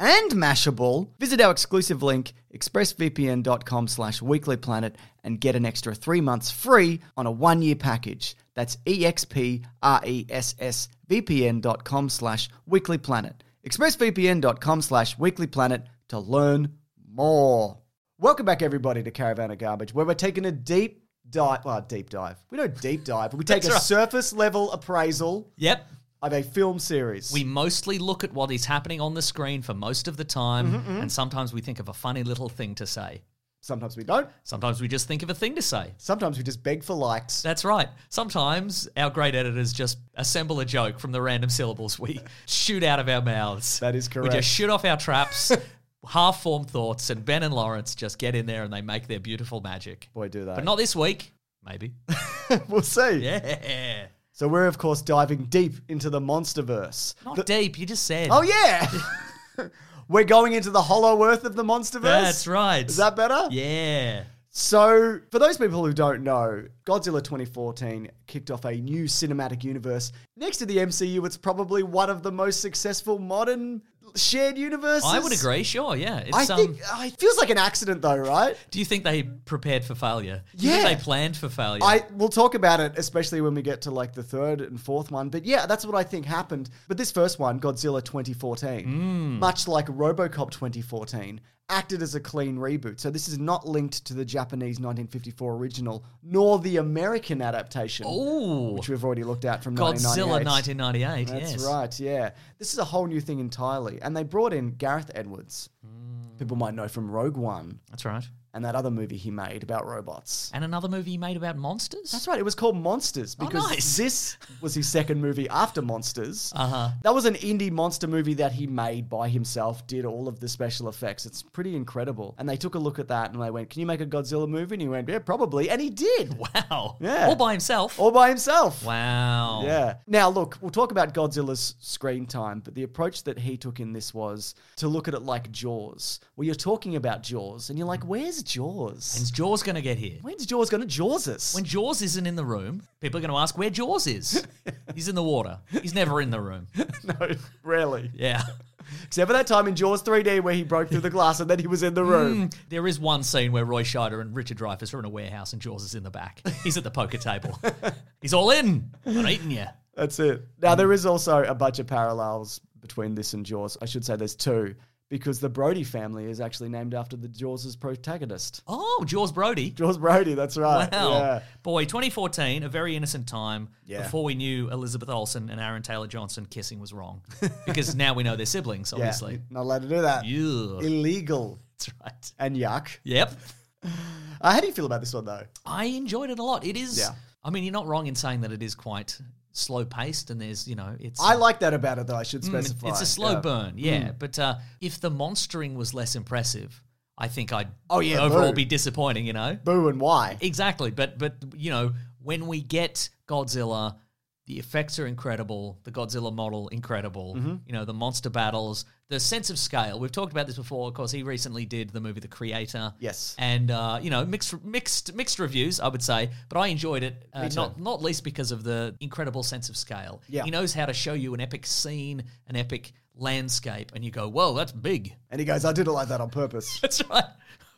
and Mashable, visit our exclusive link, expressvpn.com slash weeklyplanet, and get an extra three months free on a one-year package. That's E expressvpn.com slash weeklyplanet. expressvpn.com slash weeklyplanet to learn more. Welcome back, everybody, to Caravan of Garbage, where we're taking a deep dive, well, deep dive. We don't deep dive, we take a right. surface level appraisal Yep. Of a film series. We mostly look at what is happening on the screen for most of the time, Mm-hmm, and sometimes we think of a funny little thing to say. Sometimes we don't. Sometimes we just think of a thing to say. Sometimes we just beg for likes. That's right. Sometimes our great editors just assemble a joke from the random syllables we shoot out of our mouths. That is correct. We just shoot off our traps, half formed thoughts, and Ben and Lawrence just get in there and they make their beautiful magic. Boy, do they. But not this week. Maybe. we'll see. Yeah. So we're of course diving deep into the MonsterVerse. Not The- deep, you just said. Oh yeah. we're going into the hollow earth of the MonsterVerse. That's right. Is that better? Yeah. So, for those people who don't know, Godzilla 2014 kicked off a new cinematic universe. Next to the MCU, it's probably one of the most successful modern shared universes. I would agree, sure, yeah. It's, I um, think uh, it feels like an accident, though, right? Do you think they prepared for failure? Do you Yeah. think they planned for failure? I we'll talk about it, especially when we get to like the third and fourth one. But yeah, that's what I think happened. But this first one, Godzilla 2014, Hmm. much like RoboCop 2014, acted as a clean reboot. So this is not linked to the Japanese 1954 original, nor the American adaptation, Ooh. which we've already looked at from Godzilla 1998. 1998, That's yes. right, yeah. This is a whole new thing entirely. And they brought in Gareth Edwards. Hmm. People might know from Rogue One That's right. And that other movie he made about robots. And another movie he made about monsters? That's right. It was called Monsters because Oh, nice. this was his second movie after Monsters. Uh-huh. That was an indie monster movie that he made by himself, did all of the special effects. It's pretty incredible. And they took a look at that and they went, Can you make a Godzilla movie? And he went, Yeah, probably. And he did. Wow. Yeah. All by himself. All by himself. wow. Yeah. Now, look, we'll talk about Godzilla's screen time, but the approach that he took in this was to look at it like Jaws, where you're talking about Jaws and you're like, Where's Jaws? When's Jaws going to get here? When's Jaws going to Jaws us? When Jaws isn't in the room, people are going to ask where Jaws is. He's in the water. He's never in the room. no, rarely. Yeah. Except for that time in Jaws 3D where he broke through the glass and then he was in the mm, room. There is one scene where Roy Scheider and Richard Dreyfuss are in a warehouse and Jaws is in the back. He's at the poker table. He's all in. I'm eating you. That's it. Now, there mm. is also a bunch of parallels between this and Jaws. I should say there's two, because the Brody family is actually named after the Jaws' protagonist. Oh, Jaws Brody. Jaws Brody, that's right. Wow. Yeah. Boy, 2014, a very innocent time Yeah. before we knew Elizabeth Olsen and Aaron Taylor Johnson kissing was wrong. because now we know they're siblings, Yeah, obviously. not allowed to do that. Ugh. Illegal That's right. and yuck. Yep. Uh, how do you feel about this one, though? I enjoyed it a lot. It is, Yeah. I mean, you're not wrong in saying that it is quite slow paced and there's, you know, it's. I uh, like that about it, though. I should mm, specify. It's a slow Yeah. burn, yeah. But uh, if the monstering was less impressive, I think I'd Oh, yeah, overall boo. be disappointing. You know, Boo and why? Exactly, but but you know when we get Godzilla, the effects are incredible. The Godzilla model incredible. Mm-hmm. You know the monster battles, the sense of scale. We've talked about this before. Of course, he recently did the movie The Creator. Yes. and uh, you know mixed mixed mixed reviews, I would say, but I enjoyed it. Uh, not not least because of the incredible sense of scale. Yeah. he knows how to show you an epic scene, an epic landscape, and you go, "Whoa, that's big." And he goes, I did it like that on purpose. That's right.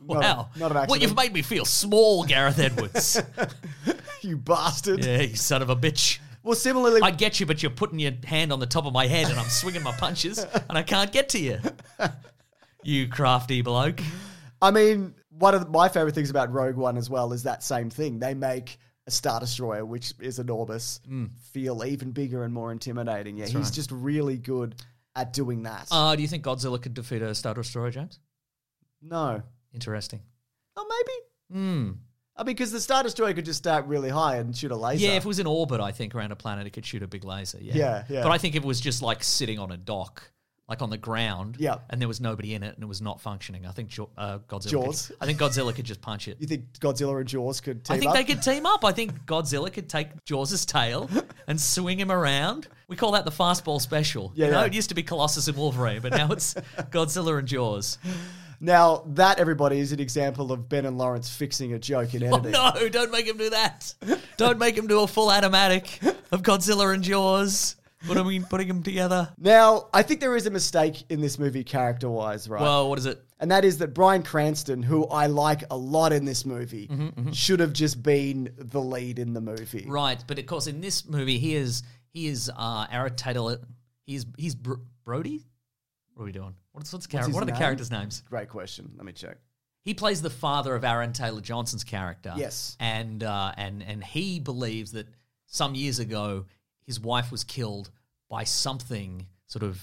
Wow. not an accident. you've made me feel small, Gareth Edwards. you bastard. Yeah, you son of a bitch. Well, similarly, I get you, but you're putting your hand on the top of my head and I'm swinging my punches and I can't get to you. You crafty bloke. I mean, one of my favorite things about Rogue One as well is that same thing. They make a Star Destroyer, which is enormous, feel even bigger and more intimidating. Yeah, he's just really good at doing that. Uh, do you think Godzilla could defeat a Star Destroyer, James? no. Interesting. Oh, maybe. Hmm. I mean, because the Star Destroyer could just start really high and shoot a laser. Yeah, if it was in orbit, I think around a planet, it could shoot a big laser. Yeah, Yeah, yeah. But I think if it was just like sitting on a dock, like on the ground, Yeah. and there was nobody in it and it was not functioning, I think uh, Godzilla. Jaws. Could, I think Godzilla could just punch it. you think Godzilla and Jaws could team I think up? they could team up. I think Godzilla could take Jaws' tail and swing him around. We call that the fastball special. Yeah, you know, yeah. it used to be Colossus and Wolverine, but now it's Godzilla and Jaws. Now, that, everybody, is an example of Ben and Lawrence fixing a joke in Oh editing. no, don't make him do that. Don't make him do a full animatic of Godzilla and Jaws. What I mean, putting them together. Now, I think there is a mistake in this movie character wise, right? Well, what is it? and that is that Bryan Cranston, who I like a lot in this movie, Mm-hmm, should have just been the lead in the movie. Right, but of course, in this movie, he is he is uh. He's he's Br- Brody. What are we doing? What's what's, char- his what are the name? characters' names? Great question. Let me check. He plays the father of Aaron Taylor Johnson's character. Yes. and uh, and and he believes that some years ago his wife was killed by something sort of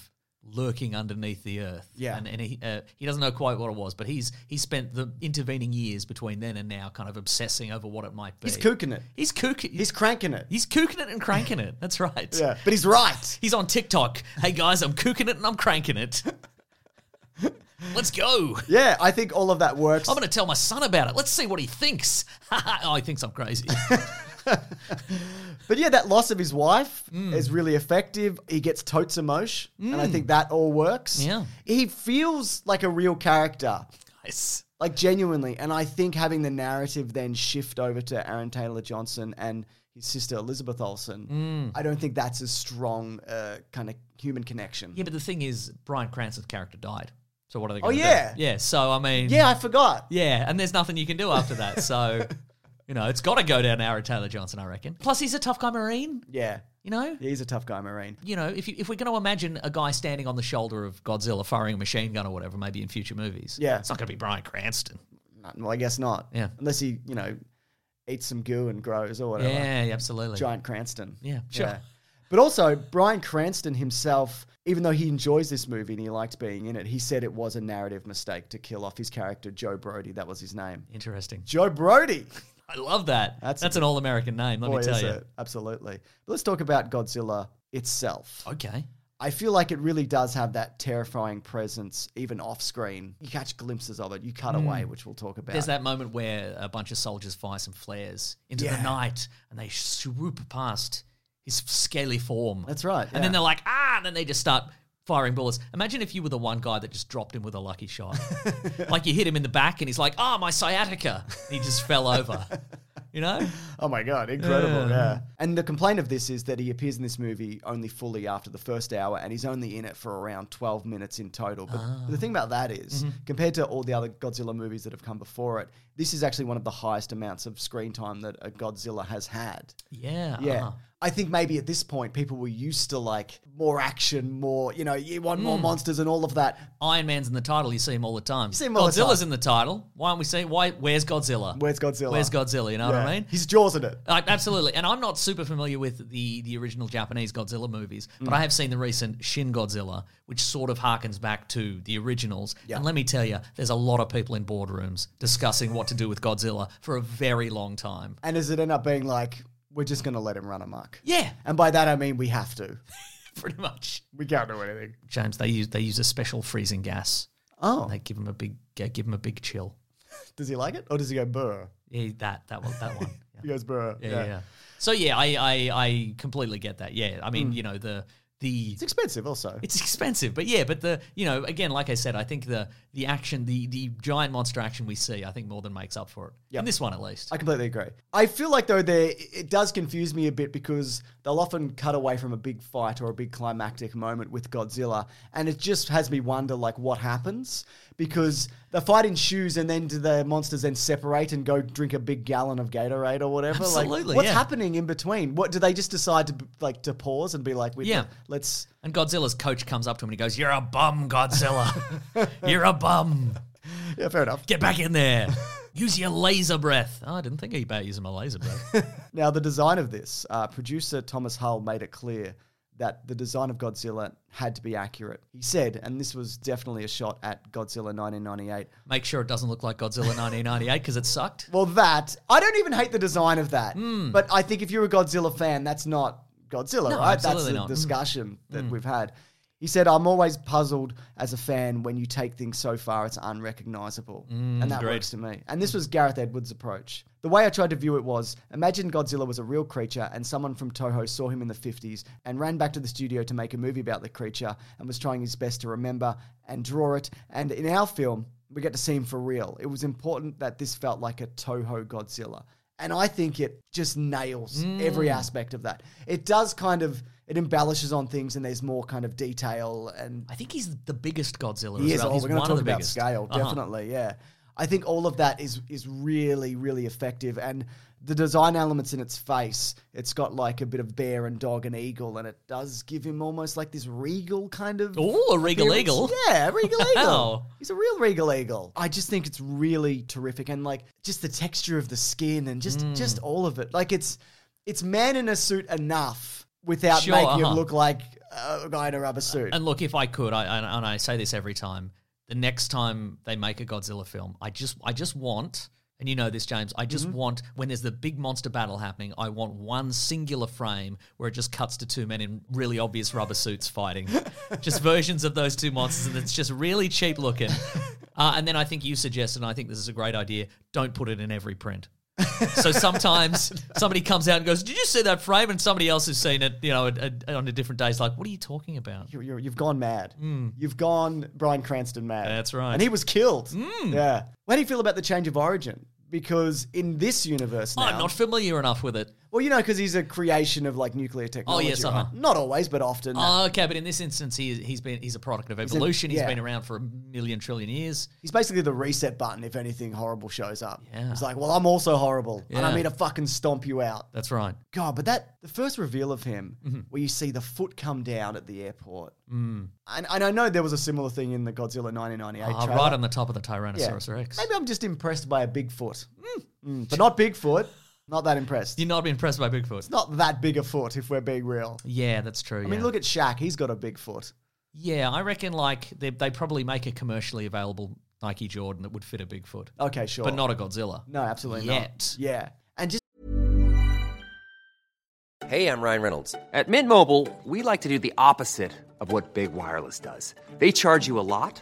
lurking underneath the earth. Yeah. and, and he uh, he doesn't know quite what it was, but he's he spent the intervening years between then and now kind of obsessing over what it might be. He's cooking it. He's cooking. He's cranking it. He's cooking it and cranking it. That's right. yeah, but he's right. He's on TikTok. Hey guys, I'm cooking it and I'm cranking it. Let's go. Yeah, I think all of that works. I'm going to tell my son about it. Let's see what he thinks. oh, he thinks I'm crazy. But yeah, that loss of his wife Mm. is really effective. He gets totes emotion, and I think that all works. Yeah. He feels like a real character. nice. like genuinely. And I think having the narrative then shift over to Aaron Taylor Johnson and his sister Elizabeth Olsen, I don't think that's a strong uh, kind of human connection. Yeah, but the thing is, Bryan Cranston's character died. So what are they Oh, going to yeah. do? Yeah, so I mean. Yeah, I forgot. Yeah, and there's nothing you can do after that. So, you know, it's got to go down Aaron Taylor Johnson, I reckon. Plus, he's a tough guy Marine, Yeah. you know? He's a tough guy, Marine. You know, if, you, if we're going to imagine a guy standing on the shoulder of Godzilla firing a machine gun or whatever, maybe in future movies, Yeah. it's not going to be Bryan Cranston. Well, I guess not. Yeah. Unless he, you know, eats some goo and grows or whatever. Yeah, absolutely. Giant Cranston. Yeah, sure. But also, Bryan Cranston himself, even though he enjoys this movie and he likes being in it, he said it was a narrative mistake to kill off his character, Joe Brody. That was his name. Interesting. Joe Brody. I love that. That's That's, an all American name, let Boy, me tell is you. it. Absolutely. But let's talk about Godzilla itself. Okay. I feel like it really does have that terrifying presence, even off screen. You catch glimpses of it, you cut away, which we'll talk about. There's that moment where a bunch of soldiers fire some flares into Yeah. the night and they swoop past his scaly form. That's right, And yeah. then they're like, ah, and then they just start firing bullets. Imagine if you were the one guy that just dropped him with a lucky shot. like you hit him in the back and he's like, ah, my sciatica. And he just fell over. You know? Oh my god, incredible! Yeah. And the complaint of this is that he appears in this movie only fully after the first hour, and he's only in it for around twelve minutes in total. But the thing about that is, compared to all the other Godzilla movies that have come before it, this is actually one of the highest amounts of screen time that a Godzilla has had. Yeah. Yeah. uh-huh. I think maybe at this point people were used to like more action, more, you know, you want more monsters and all of that. Iron Man's in the title. You see him all the time. You see him all the Godzilla's time. in the title. Why aren't we seeing? Why? Where's Godzilla? Where's Godzilla? Where's Godzilla? You know what I mean? He's Jaws in it. Uh, absolutely. And I'm not super familiar with the, the original Japanese Godzilla movies, Mm. but I have seen the recent Shin Godzilla, which sort of harkens back to the originals. And let me tell you, there's a lot of people in boardrooms discussing what to do with Godzilla for a very long time. And does it end up being like, we're just going to let him run amok? Yeah, And by that I mean we have to. pretty much. We can't do anything. James, they use they use a special freezing gas Oh. They give him a big uh, give him a big chill. Does he like it, or does he go burr? Yeah, that that one that one. Yeah. He goes burr. Yeah, yeah. yeah. So yeah, I, I I completely get that. Yeah, I Hmm. mean, you know, the the It's expensive, also. it's expensive, but yeah, but the you know, again, like I said, I think the the action, the the giant monster action we see, I think more than makes up for it. Yep. In this one, at least. I completely agree. I feel like though there it does confuse me a bit because they'll often cut away from a big fight or a big climactic moment with Godzilla, and it just has me wonder like what happens because the fight ensues and then do the monsters then separate and go drink a big gallon of Gatorade or whatever? Absolutely, like, what's yeah. happening in between? What do they just decide to like to pause and be like, we, Yeah. let's and Godzilla's coach comes up to him and he goes, "You're a bum, Godzilla. You're a bum. yeah, fair enough. Get back in there. Use your laser breath." Oh, I didn't think he'd about using my laser breath. Now, the design of this, uh, producer Thomas Tull made it clear that the design of Godzilla had to be accurate. He said, and this was definitely a shot at Godzilla 1998. Make sure it doesn't look like Godzilla 1998 because it sucked. Well, that, I don't even hate the design of that. Hmm. But I think if you're a Godzilla fan, that's not Godzilla, No, right? That's the not. Mm. discussion that we've had. He said, I'm always puzzled as a fan when you take things so far it's unrecognizable. and that Mm, agreed. works to me. And this was Gareth Edwards' approach. The way I tried to view it was imagine Godzilla was a real creature and someone from Toho saw him in the 50s and ran back to the studio to make a movie about the creature and was trying his best to remember and draw it. And in our film, we get to see him for real. It was important that this felt like a Toho Godzilla. And I think it just nails every aspect of that. It does kind of it embellishes on things and there's more kind of detail and I think he's the biggest Godzilla. he as is. well. Oh, He's we're going one to of talk the about biggest. scale, Uh-huh. definitely. Yeah, I think all of that is is really really effective, and the design elements in its face. It's got like a bit of bear and dog and eagle, and it does give him almost like this regal kind of. Ooh, a regal appearance. eagle. Yeah, a regal eagle. Wow. He's a real regal eagle. I just think it's really terrific, and like just the texture of the skin and just Mm. just all of it. Like it's it's man in a suit enough without Sure, making uh-huh. him look like a guy in a rubber suit. And look, if I could, I, and and I say this every time, the next time they make a Godzilla film, I just, I just want, and you know this, James, I just Mm-hmm. want when there's the big monster battle happening, I want one singular frame where it just cuts to two men in really obvious rubber suits fighting, just versions of those two monsters, and it's just really cheap looking. Uh, and then I think you suggested, and I think this is a great idea, don't put it in every print. so sometimes somebody comes out and goes, "Did you see that frame?" And somebody else has seen it, you know, at- at- on a different day. It's like, "What are you talking about?" You're, you're, you've gone mad. Hmm. You've gone Bryan Cranston mad. That's right. And he was killed. Hmm. Yeah. How do you feel about the change of origin? Because in this universe now, I'm not familiar enough with it. Well, you know, because he's a creation of like nuclear technology. Oh yes, uh-huh. right? Not always, but often. Oh, okay, but in this instance, he, he's been he's a product of a- evolution. He's yeah. been around for a million trillion years. he's basically the reset button if anything horrible shows up. Yeah. He's like, well, I'm also horrible, and Yeah. I'm here to fucking stomp you out. That's right. God, but that the first reveal of him, Mm-hmm. where you see the foot come down at the airport, Mm. and, and I know there was a similar thing in the Godzilla 1998 Uh, trailer. right on the top of the. Tyrannosaurus Rex. Maybe I'm just impressed by a Bigfoot, Mm, but not Bigfoot. Not that impressed. You're not be impressed by Bigfoot. It's not that big a foot if we're being real. Yeah, that's true. I yeah. mean, look at Shaq. He's got a big foot. yeah, I reckon like they they probably make a commercially available Nike Jordan that would fit a Bigfoot, Okay, sure. but not a Godzilla. No, absolutely Yet. not. Yeah. And just Hey, I'm Ryan Reynolds. At Mint Mobile, we like to do the opposite of what Big Wireless does. They charge you a lot,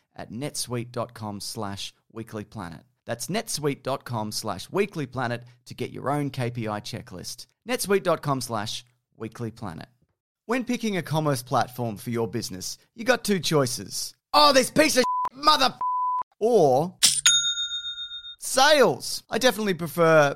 at netsuite.com slash weeklyplanet. That's netsuite.com slash weeklyplanet to get your own KPI checklist. netsuite.com slash weeklyplanet. When picking a commerce platform for your business, you got two choices. Oh, this piece of mother or sales. I definitely prefer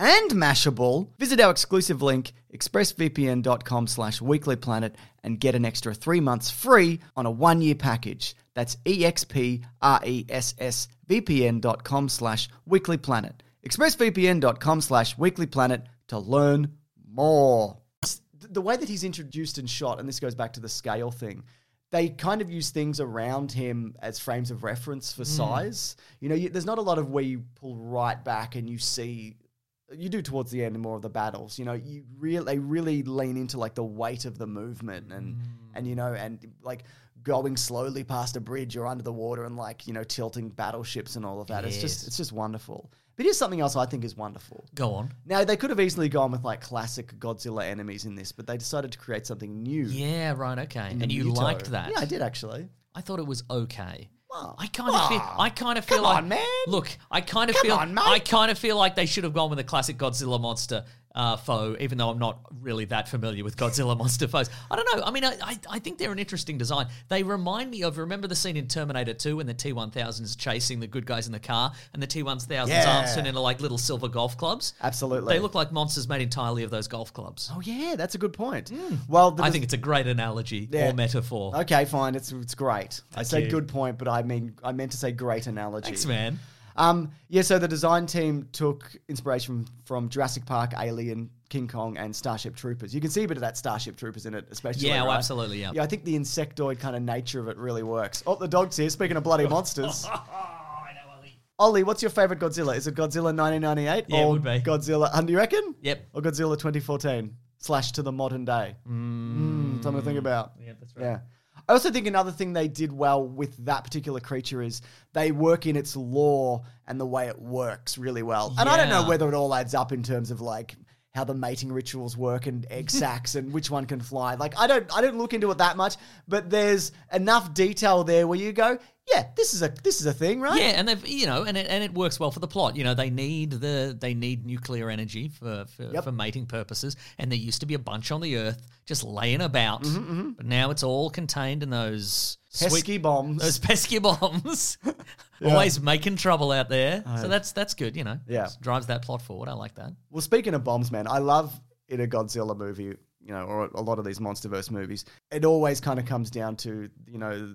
and Mashable, visit our exclusive link, expressvpn.com slash weeklyplanet, and get an extra three months free on a one-year package. That's expressvpn.com slash weeklyplanet. expressvpn.com slash weeklyplanet to learn more. The way that he's introduced and shot, and this goes back to the scale thing, they kind of use things around him as frames of reference for hmm. size. You know, you, there's not a lot of where you pull right back and you see you do towards the end in more of the battles. You know, you really they really lean into like the weight of the movement and mm. and you know and like going slowly past a bridge or under the water and like you know tilting battleships and all of that. It's just it's just wonderful. But here's something else I think is wonderful. Go on. Now they could have easily gone with like classic Godzilla enemies in this, but they decided to create something new. Yeah, right, okay. And you liked that. Yeah, I did actually. I thought it was okay. I kind of feel. I kind of feel Come like, on, man. Look, I kind of Come feel. on, mate. I kind of feel like they should have gone with a classic Godzilla monster uh, foe, even though I'm not really that familiar with Godzilla monster foes. I don't know. I mean, I, I, I think they're an interesting design. They remind me of. Remember the scene in Terminator 2 when the T1000 is chasing the good guys in the car, and the T1000s Yeah. arms turn into like little silver golf clubs. Absolutely. They look like monsters made entirely of those golf clubs. Oh yeah, that's a good point. Well, the I think it's a great analogy Yeah. or metaphor. okay, fine. It's it's great. I said good point, but I mean I meant to say great analogy. Thanks, man. Um, yeah, so the design team took inspiration from Jurassic Park, Alien, King Kong, and Starship Troopers. You can see a bit of that Starship Troopers in it, especially. Yeah, oh, absolutely, yeah. Yeah, I think the insectoid kind of nature of it really works. Oh, the dog's here. Speaking of bloody monsters. Ollie, what's your favorite Godzilla? Is it Godzilla 1998 Yeah, it or would be. Godzilla? And do you reckon? Yep. Or Godzilla 2014 slash to the modern day? Mm, something to think about. Yeah, that's right. Yeah. I also think another thing they did well with that particular creature is they work in its lore and the way it works really well. And I don't know whether it all adds up in terms of like how the mating rituals work and egg sacs and which one can fly. Like I don't I don't look into it that much, but there's enough detail there where you go, yeah, this is a this is a thing, right? Yeah, and they've you know, and it, and it works well for the plot. You know, they need the they need nuclear energy for for, Yep. for mating purposes, and there used to be a bunch on the Earth just laying about, Mm-hmm, but now it's all contained in those Pesky sweet- bombs. those pesky bombs, always making trouble out there. So that's that's good. You know, Yeah. Just drives that plot forward. I like that. Well, speaking of bombs, man, I love in a Godzilla movie, you know, or a lot of these MonsterVerse movies, it always kind of comes down to, you know,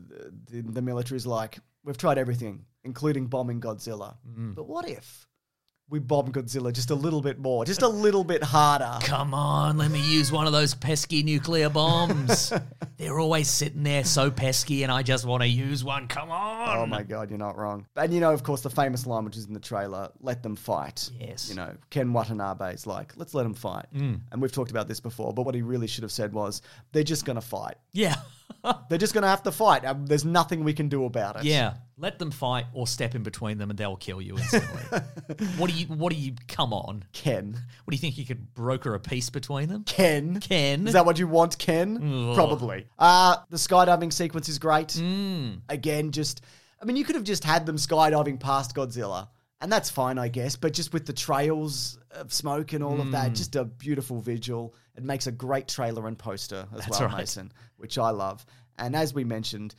the, the military's like, we've tried everything, including bombing Godzilla. Mm. But what if we bomb Godzilla just a little bit more, just a little bit harder? Come on, let me use one of those pesky nuclear bombs. They're always sitting there so pesky, and I just want to use one. Come on. Oh my god, you're not wrong. And you know, of course, the famous line which is in the trailer, "Let them fight." Yes. You know, Ken Watanabe is like, "Let's let them fight." And we've talked about this before, but what he really should have said was, "They're just gonna fight. Yeah. They're just gonna have to fight. Um, there's nothing we can do about it." Yeah, let them fight or step in between them, and they'll kill you instantly. what do you? What do you? Come on! Ken. What do you think you could broker a peace between them? Ken. Ken. Is that what you want, Ken? Probably. Uh, the skydiving sequence is great. Mm. Again, just, I mean, you could have just had them skydiving past Godzilla, and that's fine, I guess, but just with the trails of smoke and all of that, Mm. just a beautiful visual. It makes a great trailer and poster as That's well, right. Mason, which I love. And as we mentioned,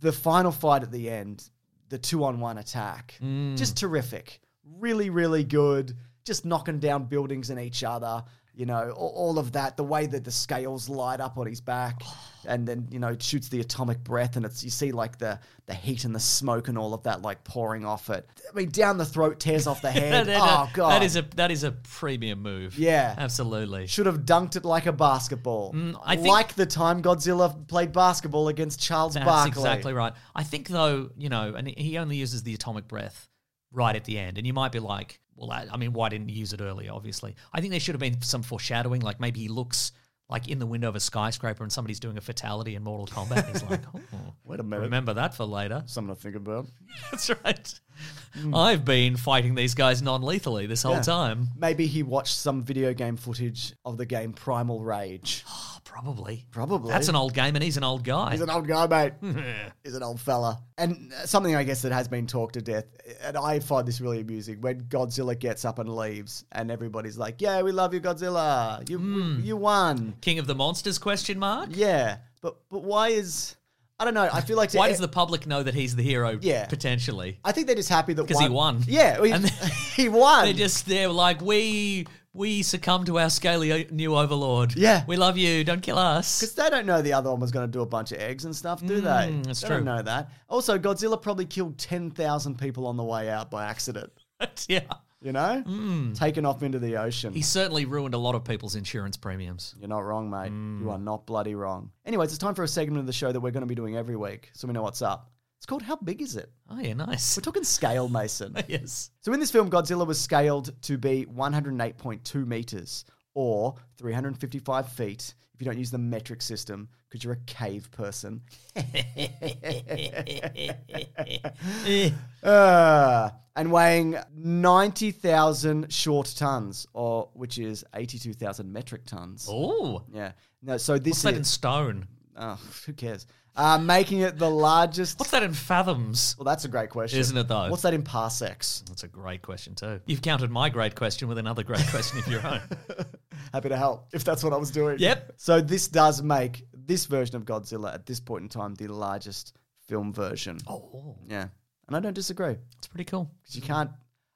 the final fight at the end, the two on one attack, Mm. just terrific. Really, really good. Just knocking down buildings and each other. You know, all, all of that. The way that the scales light up on his back, and then you know shoots the atomic breath, and it's you see like the the heat and the smoke and all of that like pouring off it. I mean, down the throat, tears off the head. That- oh that- god, that is a that is a premium move. Yeah. absolutely. should have dunked it like a basketball, Mm, I think- like the time Godzilla played basketball against Charles That's Barkley. exactly right. I think though, you know, and he only uses the atomic breath right at the end, and you might be like, well, that, I mean, why didn't he use it earlier? Obviously, I think there should have been some foreshadowing. Like maybe he looks like in the window of a skyscraper, and somebody's doing a fatality in Mortal Kombat. He's like, oh, Wait a minute. remember that for later. Something to think about. That's right. I've been fighting these guys non-lethally this whole. Yeah. time. Maybe he watched some video game footage of the game Primal Rage. Oh, probably. Probably. That's an old game, and he's an old guy. He's an old guy, mate. He's an old fella. And uh, something I guess that has been talked to death, and I find this really amusing when Godzilla gets up and leaves, and everybody's like, "Yeah, we love you, Godzilla. You Hmm. you won." King of the Monsters? Question mark. Yeah, but but why is I don't know. I feel like Why does the public know that he's the hero? Yeah. potentially. I think they're just happy that because he won. Yeah, he, And he won. They're just they're like we we succumb to our scaly new overlord. Yeah. we love you. Don't kill us. Because they don't know the other one was going to do a bunch of eggs and stuff, do they? Mm, that's they true. don't know that. Also, Godzilla probably killed 10,000 people on the way out by accident, yeah, you know? Taken off into the ocean. he certainly ruined a lot of people's insurance premiums. You're not wrong, mate. Mm. You are not bloody wrong. Anyways, it's time for a segment of the show that we're going to be doing every week, so we know what's up. It's called How Big Is It? Oh yeah, nice. We're talking scale, Mason. yes. so in this film, Godzilla was scaled to be 108.2 meters or 355 feet if you don't use the metric system because you're a cave person. Uh, and weighing 90,000 short tons, or which is 82,000 metric tons. Oh, Yeah. No, so this what's that in stone? Oh, who cares? Uh, making it the largest. What's that in fathoms? Well, that's a great question, Isn't it, though? What's that in parsecs? That's a great question too. You've countered my great question with another great question of your own. Happy to help if that's what I was doing. Yep. So this does make this version of Godzilla at this point in time the largest film version. Oh, Yeah, and I don't disagree it's pretty cool. because you can't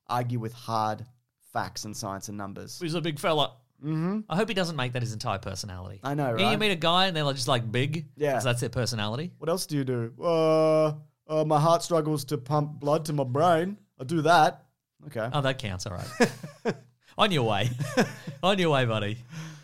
argue with hard facts and science and numbers. He's a big fella. Mm-hmm. I hope he doesn't make that his entire personality. I know, You, know, you meet a guy and they're like, just like big. Yeah. that's their personality. What else do you do? Uh, uh, my heart struggles to pump blood to my brain. I do that. Okay. Oh, that counts. All right. On your way. On your way, buddy.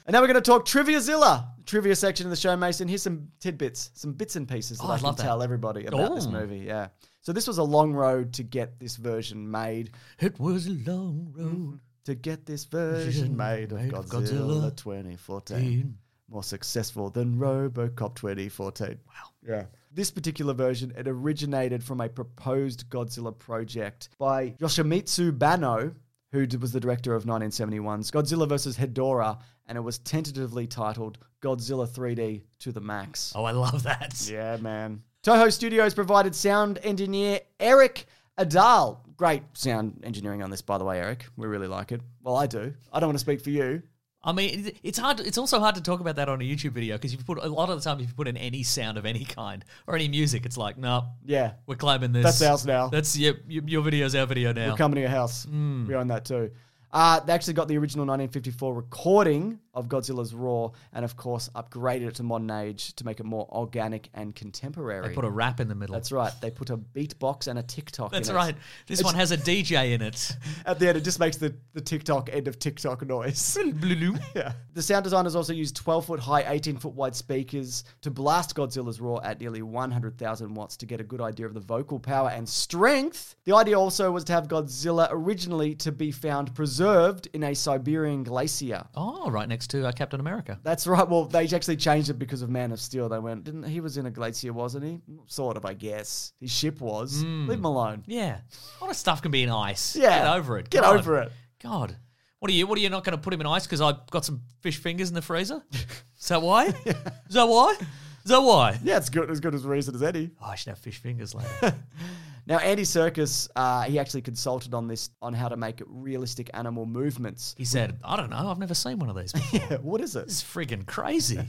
And now we're going to talk Triviazilla, trivia section of the show, Mason. Here's some tidbits, some bits and pieces that Oh, I I'd can love that. tell everybody about this movie. Yeah. So this was a long road to get this version made. It was a long road. Mm-hmm. To get this version made of Godzilla, Godzilla 2014. More successful than Robocop 2014. Wow. Yeah. This particular version, it originated from a proposed Godzilla project by Yoshimitsu Banno, who was the director of 1971's Godzilla vs. Hedorah, and it was tentatively titled Godzilla 3D to the Max. Oh, I love that. Yeah, man. Toho Studios provided sound engineer Erik Aadahl. Great sound engineering on this, by the way, Eric. We really like it. Well, I do. I don't want to speak for you. I mean, it's hard. It's also hard to talk about that on a YouTube video because you put a lot of the time, if you put in any sound of any kind or any music, it's like, no, Yeah. we're claiming this. That's ours now. That's your your, your video's our video now. We're coming to your house. Hmm. We own that too. Uh, they actually got the original 1954 recording of Godzilla's Roar and, of course, upgraded it to modern age to make it more organic and contemporary. They put a rap in the middle. That's right. They put a beatbox and a TikTok That's in it. right. This It's- one has a DJ in it. At the end, it just makes the, the TikTok end of TikTok noise. yeah. The sound designers also used 12 foot high, 18 foot wide speakers to blast Godzilla's roar at nearly 100,000 watts to get a good idea of the vocal power and strength. The idea also was to have Godzilla originally to be found preserved in a Siberian glacier. Oh, right next to uh, Captain America. That's right. Well, they actually changed it because of Man of Steel. They went, didn't he was in a glacier, wasn't he? Sort of, I guess. His ship was. Leave him alone. Yeah, a lot of stuff can be in ice. Yeah. get over it. Get God. over it. God, what are you? What are you not going to put him in ice because I've got some fish fingers in the freezer? Is that why? Is that why? Is that why? Yeah, it's good as good as reason as any. Oh, I should have fish fingers later. Now, Andy Serkis, uh, he actually consulted on this on how to make realistic animal movements. he said, "I don't know. I've never seen one of these. Before. Yeah, what is it? This is friggin' crazy."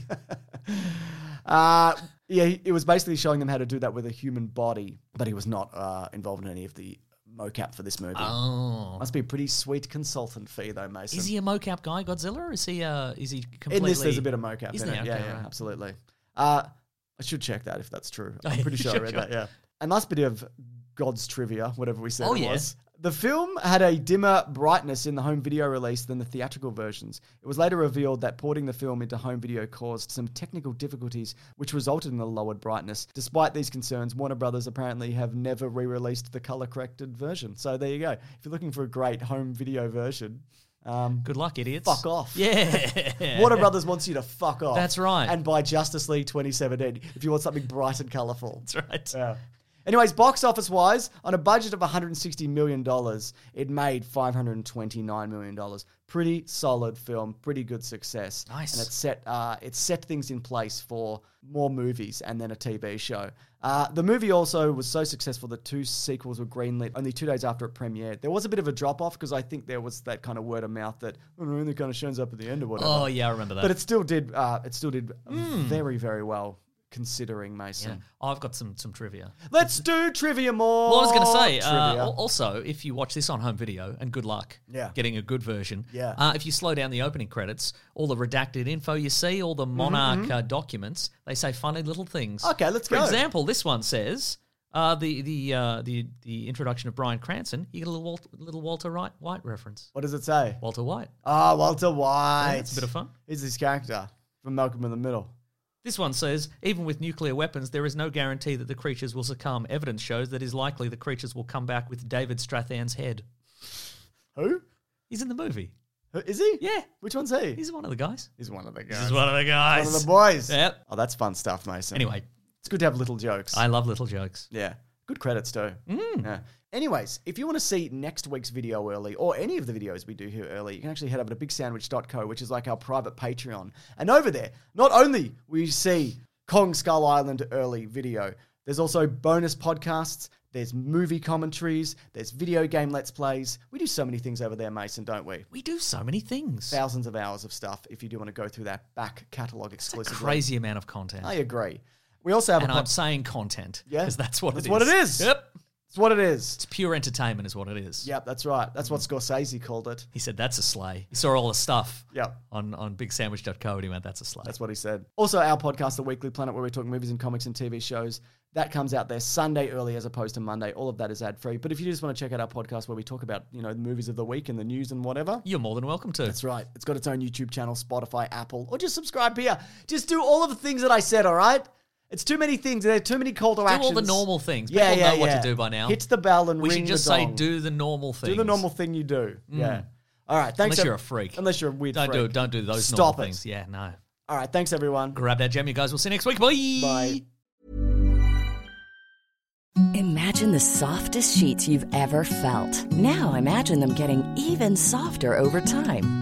Uh, yeah, it was basically showing them how to do that with a human body, but he was not uh, involved in any of the mocap for this movie. oh, Must be a pretty sweet consultant fee, though, Mason. is he a mocap guy, Godzilla? Or is he? Uh, is he completely? in this, there's a bit of mocap Is in it. Yeah, Okay, yeah, right. absolutely. Uh, I should check that if that's true. I'm pretty sure I read that. Yeah. A nice bit of God's trivia, whatever we said Oh, it yeah. was. The film had a dimmer brightness in the home video release than the theatrical versions. It was later revealed that porting the film into home video caused some technical difficulties, which resulted in a lowered brightness. Despite these concerns, Warner Brothers apparently have never re-released the color-corrected version. So there you go. If you're looking for a great home video version, um, Good luck, idiots. fuck off. Yeah. Warner Brothers wants you to fuck off. That's right. And buy Justice League 2017 if you want something bright and colourful. That's right. Yeah. Anyways, box office wise, on a budget of $160 million, it made $529 million. Pretty solid film, pretty good success. Nice. And it set, uh, it set things in place for more movies and then a TV show. Uh, the movie also was so successful that two sequels were greenlit only two days after it premiered. There was a bit of a drop off because I think there was that kind of word of mouth that oh, it only kind of shows up at the end or whatever. Oh yeah, I remember that. But it still did. Uh, it still did very, very well considering Mason. yeah. I've got some some trivia. Let's do trivia more. Well, I was going to say, uh, al- also, if you watch this on home video, and good luck Yeah. getting a good version. Yeah. Uh, if you slow down the opening credits, all the redacted info you see, all the Monarch uh, documents, they say funny little things. Mm-hmm, Okay, let's For go. example, this one says. Uh, the the uh, the the introduction of Bryan Cranston, you get a little Walter, little Walter White, White reference. what does it say? Walter White. Ah, Walter White. Yeah, it's a bit of fun. He's his character from Malcolm in the Middle. This one says, even with nuclear weapons, there is no guarantee that the creatures will succumb. Evidence shows that it is likely the creatures will come back with David Strathairn's head. Who? He's in the movie. Who- Is he? Yeah. Which one's he? He's one of the guys. He's one of the guys. He's one of the guys. One of the boys. Yep. Oh, that's fun stuff, Mason. Anyway, it's good to have little jokes. I love little jokes. Yeah. Good credits too. Mm. Yeah. Anyways, if you want to see next week's video early or any of the videos we do here early, you can actually head over to bigsandwich.co, which is like our private Patreon. And over there, not only will you see Kong Skull Island early video. There's also bonus podcasts. There's movie commentaries. There's video game let's plays. We do so many things over there, Mason, don't we? We do so many things. Thousands of hours of stuff if you do want to go through that back catalogue exclusively. crazy amount of content. I agree. We also have and a pod- I'm saying content. Yeah. Because that's what That's it is. what it is. Yep. It's what it is. It's pure entertainment, is what it is. Yep, that's right. That's what mm. Scorsese called it. He said that's a sleigh. He saw all the stuff Yep. on, on bigsandwich.co and he went, that's a sleigh. That's what he said. Also, our podcast, The Weekly Planet, where we talk movies and comics and TV shows, that comes out there Sunday early as opposed to Monday. All of that is ad free. But if you just want to check out our podcast where we talk about, you know, the movies of the week and the news and whatever, You're more than welcome to. that's right. It's got its own YouTube channel, Spotify, Apple, or just subscribe here. Just do all of the things that I said, all right? It's too many things. There are too many call to Do actions. all the normal things. Yeah, People yeah, know what yeah. to do by now. Hit the bell and we ring should just the say dong. do the normal things. Do the normal thing you do. Mm. Yeah. All right. Thanks. Unless ev- you're a freak. Unless you're a weird Don't freak. do don't do those Stop normal it. things. Yeah, no. All right. Thanks, everyone. Grab that gem, you guys. We'll see you next week. Bye. Bye. Imagine the softest sheets you've ever felt. Now imagine them getting even softer over time.